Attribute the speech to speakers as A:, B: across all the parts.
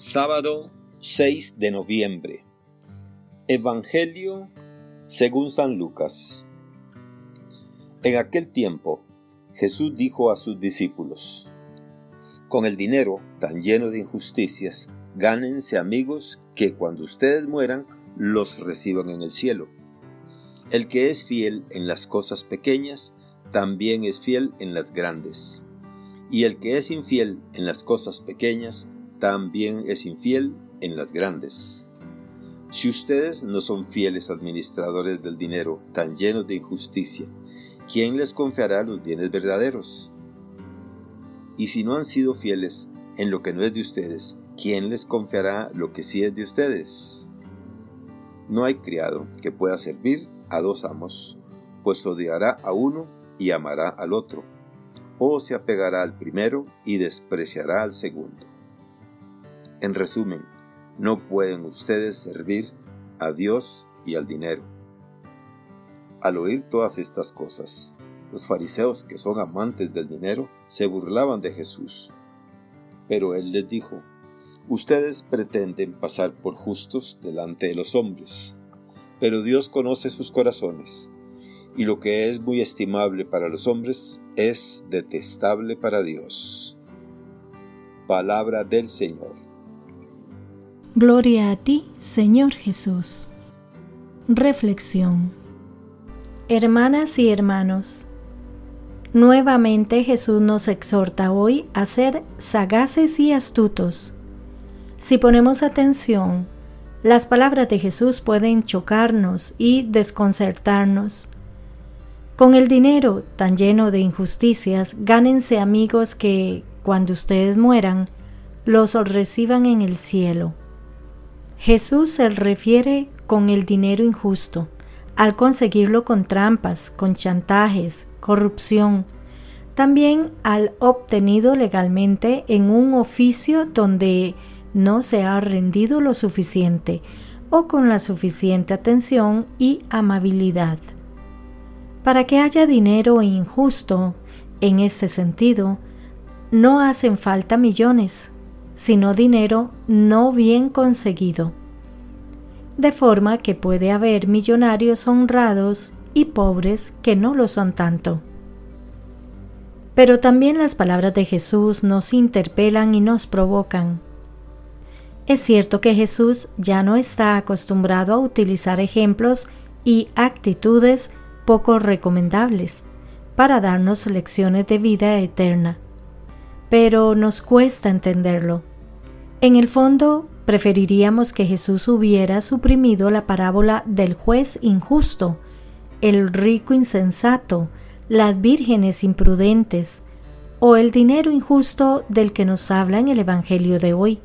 A: Sábado 6 de noviembre. Evangelio según San Lucas. En aquel tiempo, Jesús dijo a sus discípulos, Con el dinero tan lleno de injusticias, gánense amigos que cuando ustedes mueran los reciban en el cielo. El que es fiel en las cosas pequeñas, también es fiel en las grandes. Y el que es infiel en las cosas pequeñas, también es infiel en las grandes. Si ustedes no son fieles administradores del dinero tan llenos de injusticia, ¿quién les confiará los bienes verdaderos? Y si no han sido fieles en lo que no es de ustedes, ¿quién les confiará lo que sí es de ustedes? No hay criado que pueda servir a dos amos, pues odiará a uno y amará al otro, o se apegará al primero y despreciará al segundo. En resumen, no pueden ustedes servir a Dios y al dinero. Al oír todas estas cosas, los fariseos que son amantes del dinero se burlaban de Jesús. Pero él les dijo, Ustedes pretenden pasar por justos delante de los hombres, pero Dios conoce sus corazones, y lo que es muy estimable para los hombres es detestable para Dios. Palabra del Señor.
B: Gloria a ti, Señor Jesús. Reflexión. Hermanas y hermanos, nuevamente Jesús nos exhorta hoy a ser sagaces y astutos. Si ponemos atención, las palabras de Jesús pueden chocarnos y desconcertarnos. Con el dinero tan lleno de injusticias, gánense amigos que, cuando ustedes mueran, los reciban en el cielo. Jesús se refiere con el dinero injusto, al conseguirlo con trampas, con chantajes, corrupción, también al obtenido legalmente en un oficio donde no se ha rendido lo suficiente o con la suficiente atención y amabilidad. Para que haya dinero injusto, en este sentido, no hacen falta millones, sino dinero no bien conseguido. De forma que puede haber millonarios honrados y pobres que no lo son tanto. Pero también las palabras de Jesús nos interpelan y nos provocan. Es cierto que Jesús ya no está acostumbrado a utilizar ejemplos y actitudes poco recomendables para darnos lecciones de vida eterna, pero nos cuesta entenderlo. En el fondo, preferiríamos que Jesús hubiera suprimido la parábola del juez injusto, el rico insensato, las vírgenes imprudentes o el dinero injusto del que nos habla en el Evangelio de hoy.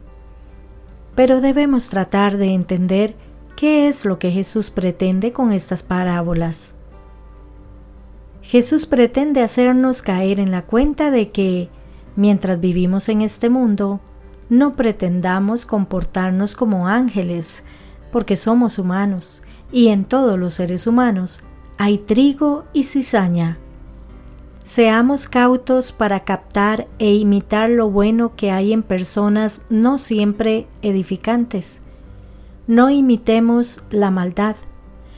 B: Pero debemos tratar de entender qué es lo que Jesús pretende con estas parábolas. Jesús pretende hacernos caer en la cuenta de que, mientras vivimos en este mundo, no pretendamos comportarnos como ángeles, porque somos humanos, y en todos los seres humanos hay trigo y cizaña. Seamos cautos para captar e imitar lo bueno que hay en personas no siempre edificantes. No imitemos la maldad.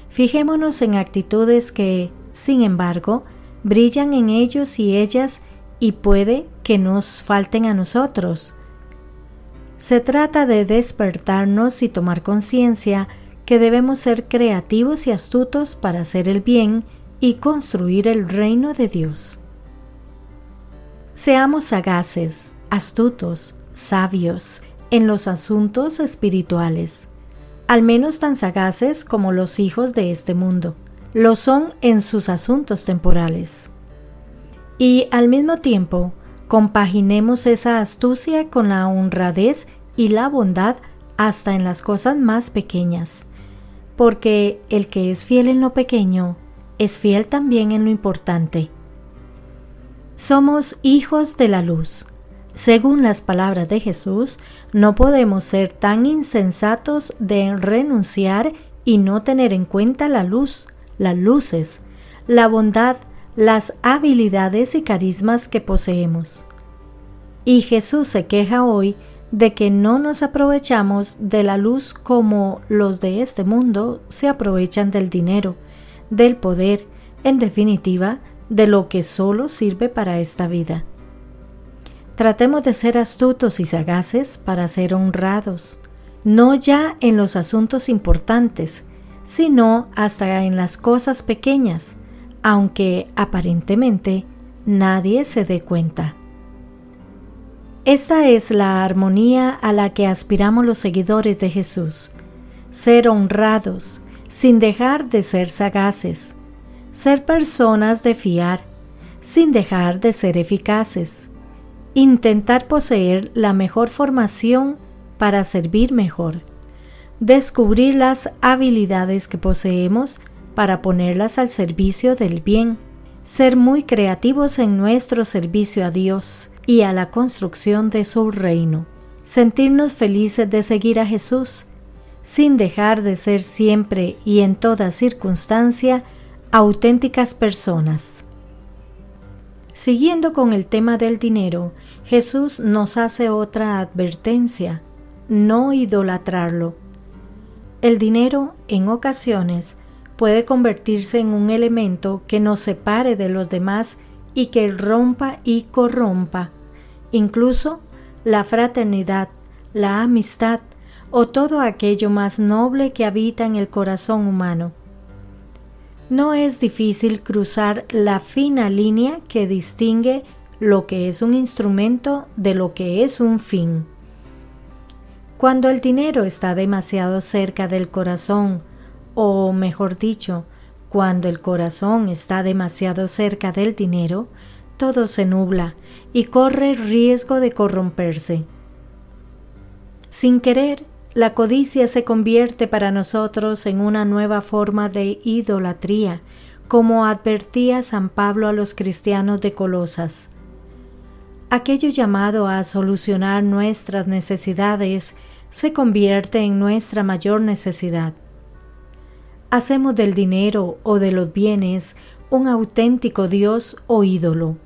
B: Fijémonos en actitudes que, sin embargo, brillan en ellos y ellas y puede que nos falten a nosotros. Se trata de despertarnos y tomar conciencia que debemos ser creativos y astutos para hacer el bien y construir el reino de Dios. Seamos sagaces, astutos, sabios en los asuntos espirituales, al menos tan sagaces como los hijos de este mundo, lo son en sus asuntos temporales. Y al mismo tiempo, Compaginemos esa astucia con la honradez y la bondad hasta en las cosas más pequeñas, porque el que es fiel en lo pequeño, es fiel también en lo importante. Somos hijos de la luz. Según las palabras de Jesús, no podemos ser tan insensatos de renunciar y no tener en cuenta la luz, las luces, la bondad, las habilidades y carismas que poseemos. Y Jesús se queja hoy de que no nos aprovechamos de la luz como los de este mundo se aprovechan del dinero, del poder, en definitiva, de lo que solo sirve para esta vida. Tratemos de ser astutos y sagaces para ser honrados, no ya en los asuntos importantes, sino hasta en las cosas pequeñas, aunque aparentemente nadie se dé cuenta. Esta es la armonía a la que aspiramos los seguidores de Jesús, ser honrados sin dejar de ser sagaces, ser personas de fiar sin dejar de ser eficaces, intentar poseer la mejor formación para servir mejor, descubrir las habilidades que poseemos para ponerlas al servicio del bien, ser muy creativos en nuestro servicio a Dios, y a la construcción de su reino. Sentirnos felices de seguir a Jesús, sin dejar de ser siempre y en toda circunstancia auténticas personas. Siguiendo con el tema del dinero, Jesús nos hace otra advertencia, no idolatrarlo. El dinero, en ocasiones, puede convertirse en un elemento que nos separe de los demás y que rompa y corrompa incluso la fraternidad, la amistad o todo aquello más noble que habita en el corazón humano. No es difícil cruzar la fina línea que distingue lo que es un instrumento de lo que es un fin. Cuando el dinero está demasiado cerca del corazón, o mejor dicho, cuando el corazón está demasiado cerca del dinero, todo se nubla y corre riesgo de corromperse. Sin querer, la codicia se convierte para nosotros en una nueva forma de idolatría, como advertía San Pablo a los cristianos de Colosas. Aquello llamado a solucionar nuestras necesidades se convierte en nuestra mayor necesidad. Hacemos del dinero o de los bienes un auténtico Dios o ídolo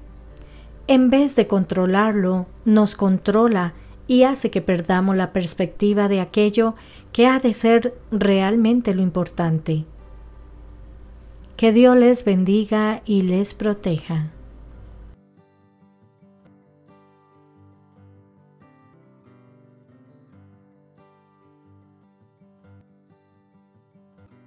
B: en vez de controlarlo, nos controla y hace que perdamos la perspectiva de aquello que ha de ser realmente lo importante. Que Dios les bendiga y les proteja.